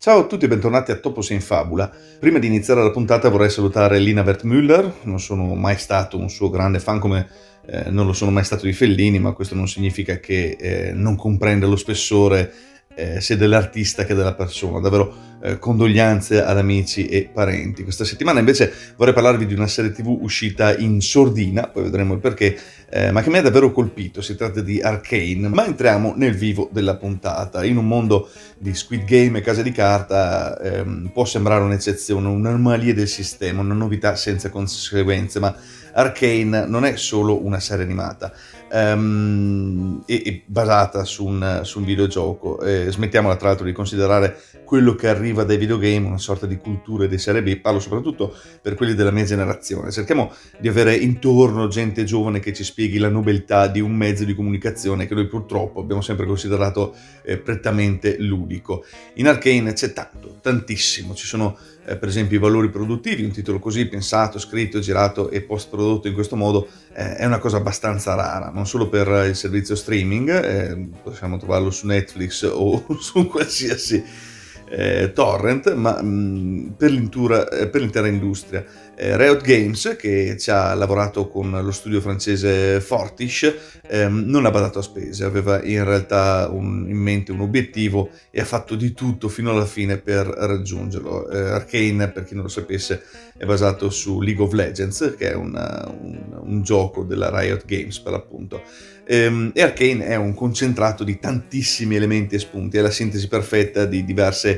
Ciao a tutti e bentornati a Topos in Fabula. Prima di iniziare la puntata vorrei salutare Lina Wertmüller, non sono mai stato un suo grande fan come eh, non lo sono mai stato di Fellini, ma questo non significa che eh, non comprenda lo spessore eh, sia dell'artista che della persona. Davvero eh, condoglianze ad amici e parenti. Questa settimana invece vorrei parlarvi di una serie tv uscita in sordina, poi vedremo il perché, eh, ma che mi ha davvero colpito. Si tratta di Arcane, ma entriamo nel vivo della puntata. In un mondo di Squid Game e case di carta ehm, può sembrare un'eccezione, un'anomalia del sistema, una novità senza conseguenze, ma Arcane non è solo una serie animata um, e, e, basata su un, su un videogioco. Eh, smettiamola tra l'altro di considerare quello che arriva dai videogame una sorta di cultura di serie B, parlo soprattutto per quelli della mia generazione. Cerchiamo di avere intorno gente giovane che ci spieghi la nobiltà di un mezzo di comunicazione che noi purtroppo abbiamo sempre considerato eh, prettamente ludico. In Arcane c'è tanto, tantissimo, ci sono eh, per esempio i valori produttivi, un titolo così pensato, scritto, girato e post prodotto in questo modo eh, è una cosa abbastanza rara, non solo per il servizio streaming, eh, possiamo trovarlo su Netflix o su qualsiasi eh, torrent, ma mh, mm, per, eh, per, l'intera industria. Eh, Riot Games, che ci ha lavorato con lo studio francese Fortish, ehm, non ha badato a spese, aveva in realtà un, in mente un obiettivo e ha fatto di tutto fino alla fine per raggiungerlo. Eh, Arcane, per chi non lo sapesse, è basato su League of Legends, che è una, un, un gioco della Riot Games per l'appunto. Ehm, e Arcane è un concentrato di tantissimi elementi e spunti, è la sintesi perfetta di diverse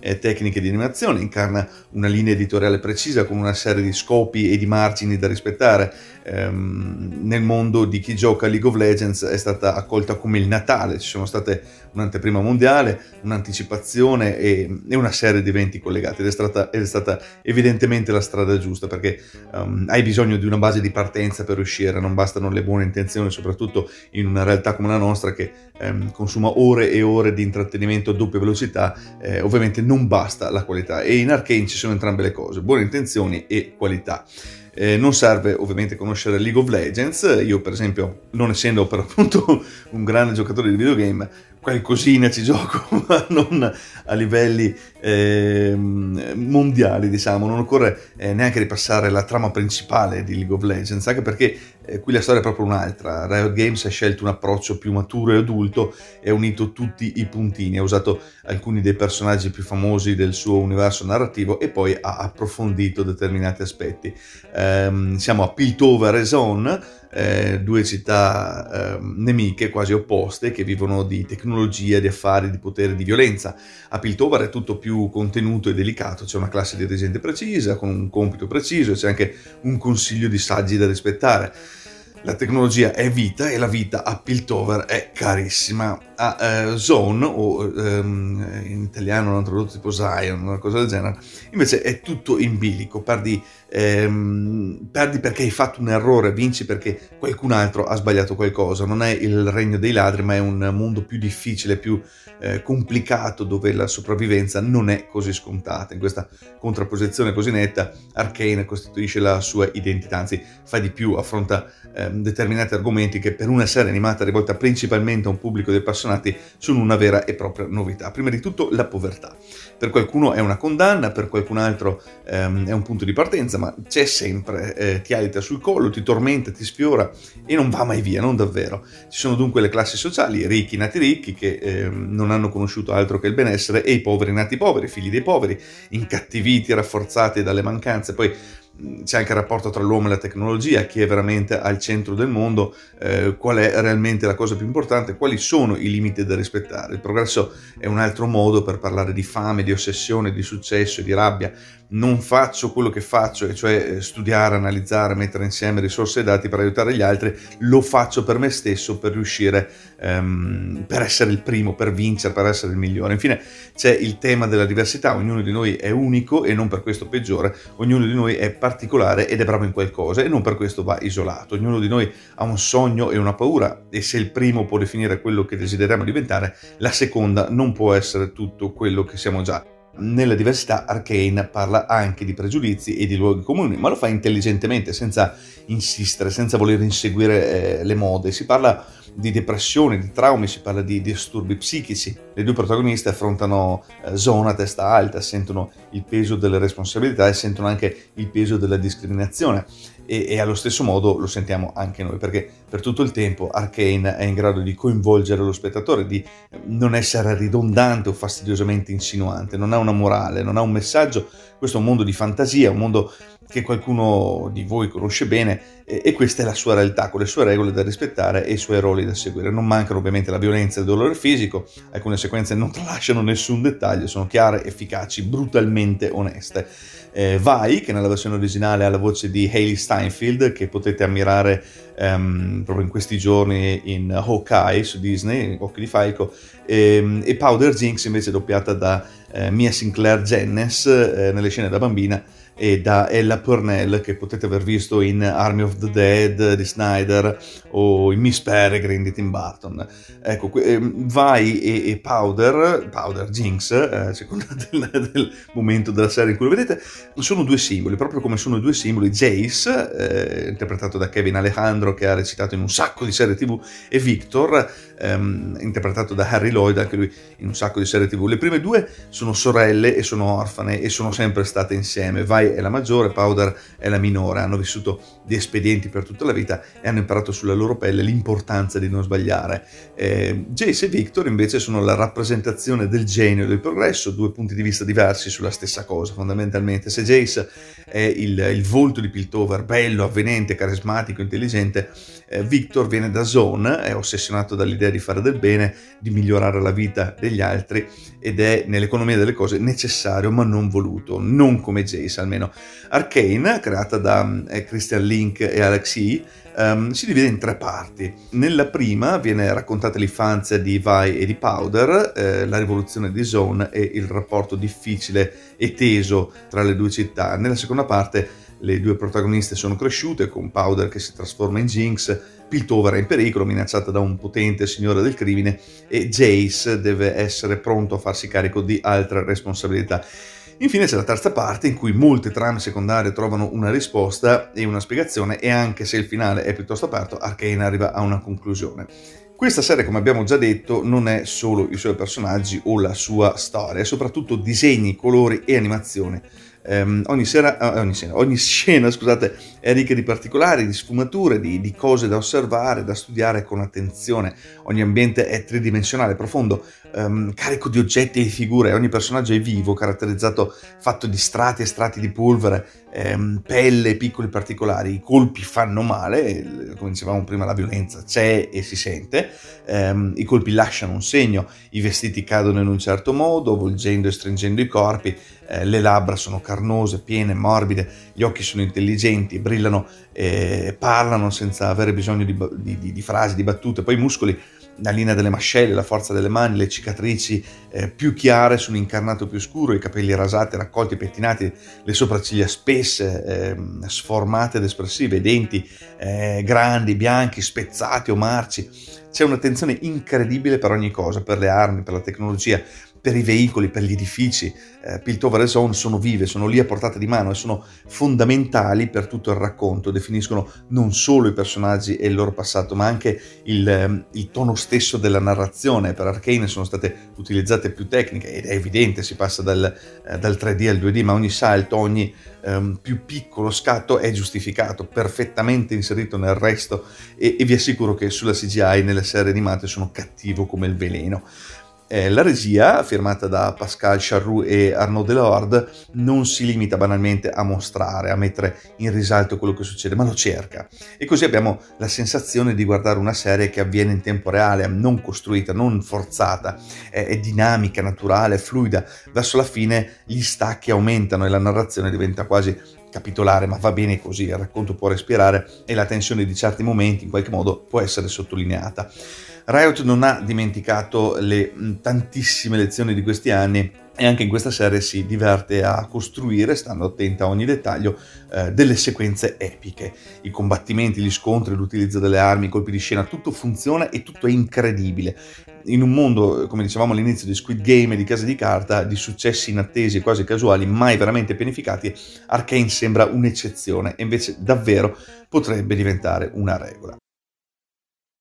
eh, tecniche di animazione, incarna una linea editoriale precisa con una serie di scopi e di margini da rispettare. Ehm, nel mondo di chi gioca League of Legends è stata accolta come il Natale, ci sono state un'anteprima mondiale, un'anticipazione e, e una serie di eventi collegati ed è, stata, ed è stata evidentemente la strada giusta perché um, hai bisogno di una base di partenza per uscire, non bastano le buone intenzioni, soprattutto in una realtà come la nostra che um, consuma ore e ore di intrattenimento a doppia velocità, eh, ovviamente non basta la qualità e in Arcane ci sono entrambe le cose, buone intenzioni e qualità. Eh, non serve ovviamente conoscere League of Legends, io per esempio non essendo per appunto un grande giocatore di videogame qualcosina ci gioco, ma non a livelli eh, mondiali, diciamo. Non occorre eh, neanche ripassare la trama principale di League of Legends, anche perché eh, qui la storia è proprio un'altra. Riot Games ha scelto un approccio più maturo e adulto e ha unito tutti i puntini, ha usato alcuni dei personaggi più famosi del suo universo narrativo e poi ha approfondito determinati aspetti. Ehm, siamo a Piltover e Zone, eh, due città eh, nemiche quasi opposte che vivono di tecnologia, di affari, di potere, di violenza. A Piltover è tutto più contenuto e delicato, c'è una classe dirigente precisa, con un compito preciso c'è anche un consiglio di saggi da rispettare. La tecnologia è vita e la vita a Piltover è carissima. A uh, Zone, o um, in italiano l'hanno tradotto tipo Zion, una cosa del genere, invece è tutto in bilico. Perdi, um, perdi perché hai fatto un errore, vinci perché qualcun altro ha sbagliato qualcosa. Non è il regno dei ladri, ma è un mondo più difficile, più eh, complicato, dove la sopravvivenza non è così scontata. In questa contrapposizione così netta, Arcane costituisce la sua identità, anzi fa di più, affronta eh, determinati argomenti che per una serie animata rivolta principalmente a un pubblico di appassionati sono una vera e propria novità. Prima di tutto la povertà. Per qualcuno è una condanna, per qualcun altro ehm, è un punto di partenza, ma c'è sempre, eh, ti alita sul collo, ti tormenta, ti sfiora e non va mai via, non davvero. Ci sono dunque le classi sociali, ricchi nati ricchi, che ehm, non hanno conosciuto altro che il benessere, e i poveri nati poveri, figli dei poveri, incattiviti, rafforzati dalle mancanze. Poi c'è anche il rapporto tra l'uomo e la tecnologia, chi è veramente al centro del mondo, eh, qual è realmente la cosa più importante, quali sono i limiti da rispettare. Il progresso è un altro modo per parlare di fame, di ossessione, di successo di rabbia, non faccio quello che faccio, e cioè eh, studiare, analizzare, mettere insieme risorse e dati per aiutare gli altri, lo faccio per me stesso, per riuscire, um, per essere il primo, per vincere, per essere il migliore. Infine c'è il tema della diversità, ognuno di noi è unico e non per questo peggiore, ognuno di noi è particolare ed è bravo in qualcosa e non per questo va isolato, ognuno di noi ha un sogno e una paura e se il primo può definire quello che desideriamo diventare, la seconda non può essere tutto quello che siamo già. Nella diversità Arcane parla anche di pregiudizi e di luoghi comuni, ma lo fa intelligentemente, senza insistere, senza voler inseguire eh, le mode. Si parla di depressione, di traumi, si parla di disturbi psichici. Le due protagoniste affrontano eh, zona testa alta, sentono il peso delle responsabilità e sentono anche il peso della discriminazione. E, e, allo stesso modo lo sentiamo anche noi, perché per tutto il tempo Arkane è in grado di coinvolgere lo spettatore, di non essere ridondante o fastidiosamente insinuante, non ha una morale, non ha un messaggio, questo è un mondo di fantasia, un mondo che qualcuno di voi conosce bene e, e, questa è la sua realtà, con le sue regole da rispettare e i suoi ruoli da seguire. Non mancano ovviamente la violenza e il dolore fisico, alcune sequenze non tralasciano nessun dettaglio, sono chiare, efficaci, brutalmente oneste. Eh, Vai, che nella versione originale ha la voce di Hayley Steinfeld, che potete ammirare um, proprio in questi giorni in Hawkeye su Disney, Occhi di Falco, ehm, e Powder Jinx invece doppiata da eh, Mia Sinclair Jenness eh, nelle scene da bambina e da Ella Purnell che potete aver visto in Army of the Dead di Snyder o in Miss Peregrine di Tim Burton. Ecco, eh, Vai e, Powder, Powder Jinx, eh, secondo del, del, momento della serie in cui lo vedete, sono due simboli, proprio come sono due simboli Jace, eh, interpretato da Kevin Alejandro che ha recitato in un sacco di serie tv, e Victor, ehm, interpretato da Harry Lloyd, anche lui in un sacco di serie tv. Le prime due sono sorelle e sono orfane e sono sempre state insieme. Vai è la maggiore, Powder è la minore, hanno vissuto di espedienti per tutta la vita e hanno imparato sulla loro pelle l'importanza di non sbagliare. Eh, Jace e Victor invece sono la rappresentazione del genio e del progresso, due punti di vista diversi sulla stessa cosa fondamentalmente. Se Jace è il, il volto di Piltover, bello, avvenente, carismatico, intelligente, eh, Victor viene da Zone, è ossessionato dall'idea di fare del bene, di migliorare la vita degli altri ed è nell'economia delle cose necessario ma non voluto, non come Jace almeno. Arcane, creata da eh, Christian Link e Alex E, um, si divide in tre parti. Nella prima viene raccontata l'infanzia di Vi e di Powder, eh, la rivoluzione di Zone e il rapporto difficile e teso tra le due città. Nella seconda parte le due protagoniste sono cresciute, con Powder che si trasforma in Jinx, Piltover è in pericolo, minacciata da un potente signore del crimine, e Jace deve essere pronto a farsi carico di altre responsabilità. Infine c'è la terza parte in cui molte trame secondarie trovano una risposta e una spiegazione e anche se il finale è piuttosto aperto, Arcane arriva a una conclusione. Questa serie, come abbiamo già detto, non è solo i suoi personaggi o la sua storia, è soprattutto disegni, colori e animazione Um, ogni, sera, uh, ogni, sera, ogni, scena scusate, è ricca di particolari, di sfumature, di, di, cose da osservare, da studiare con attenzione. Ogni ambiente è tridimensionale, profondo, um, carico di oggetti e di figure. Ogni personaggio è vivo, caratterizzato, fatto di strati e strati di polvere, um, pelle piccoli particolari. I colpi fanno male, come dicevamo prima, la violenza c'è e si sente. I colpi lasciano un segno, i vestiti cadono in un certo modo, volgendo e stringendo i corpi eh, le labbra sono carnose, piene, morbide, gli occhi sono intelligenti, brillano, eh, parlano senza avere bisogno di, di, di, frasi, di battute, poi i muscoli, la linea delle mascelle, la forza delle mani, le cicatrici eh, più chiare su un incarnato più scuro, i capelli rasati, raccolti, pettinati, le sopracciglia spesse, ehm, sformate ed espressive, i denti eh, grandi, bianchi, spezzati o marci. C'è un'attenzione incredibile per ogni cosa, per le armi, per la tecnologia, per i veicoli, per gli edifici. Eh, Piltover e Zone sono vive, sono lì a portata di mano e sono fondamentali per tutto il racconto, definiscono non solo i personaggi e il loro passato, ma anche il, ehm, il tono stesso della narrazione. Per Arcane sono state utilizzate più tecniche ed è evidente, si passa dal, eh, dal 3D al 2D, ma ogni salto, ogni ehm, più piccolo scatto è giustificato, perfettamente inserito nel resto e, e vi assicuro che sulla CGI nelle serie animate sono cattivo come il veleno. Eh, la regia, firmata da Pascal Charroux e Arnaud Delorde, non si limita banalmente a mostrare, a mettere in risalto quello che succede, ma lo cerca. E così abbiamo la sensazione di guardare una serie che avviene in tempo reale, non costruita, non forzata, è, è dinamica, naturale, fluida. Verso la fine gli stacchi aumentano e la narrazione diventa quasi capitolare, ma va bene così, il racconto può respirare e la tensione di certi momenti in qualche modo può essere sottolineata. Riot non ha dimenticato le tantissime lezioni di questi anni e anche in questa serie si diverte a costruire, stando attenta a ogni dettaglio, eh, delle sequenze epiche. I combattimenti, gli scontri, l'utilizzo delle armi, i colpi di scena, tutto funziona e tutto è incredibile. In un mondo, come dicevamo all'inizio, di Squid Game e di Case di Carta, di successi inattesi e quasi casuali, mai veramente pianificati, Arkane sembra un'eccezione e invece davvero potrebbe diventare una regola.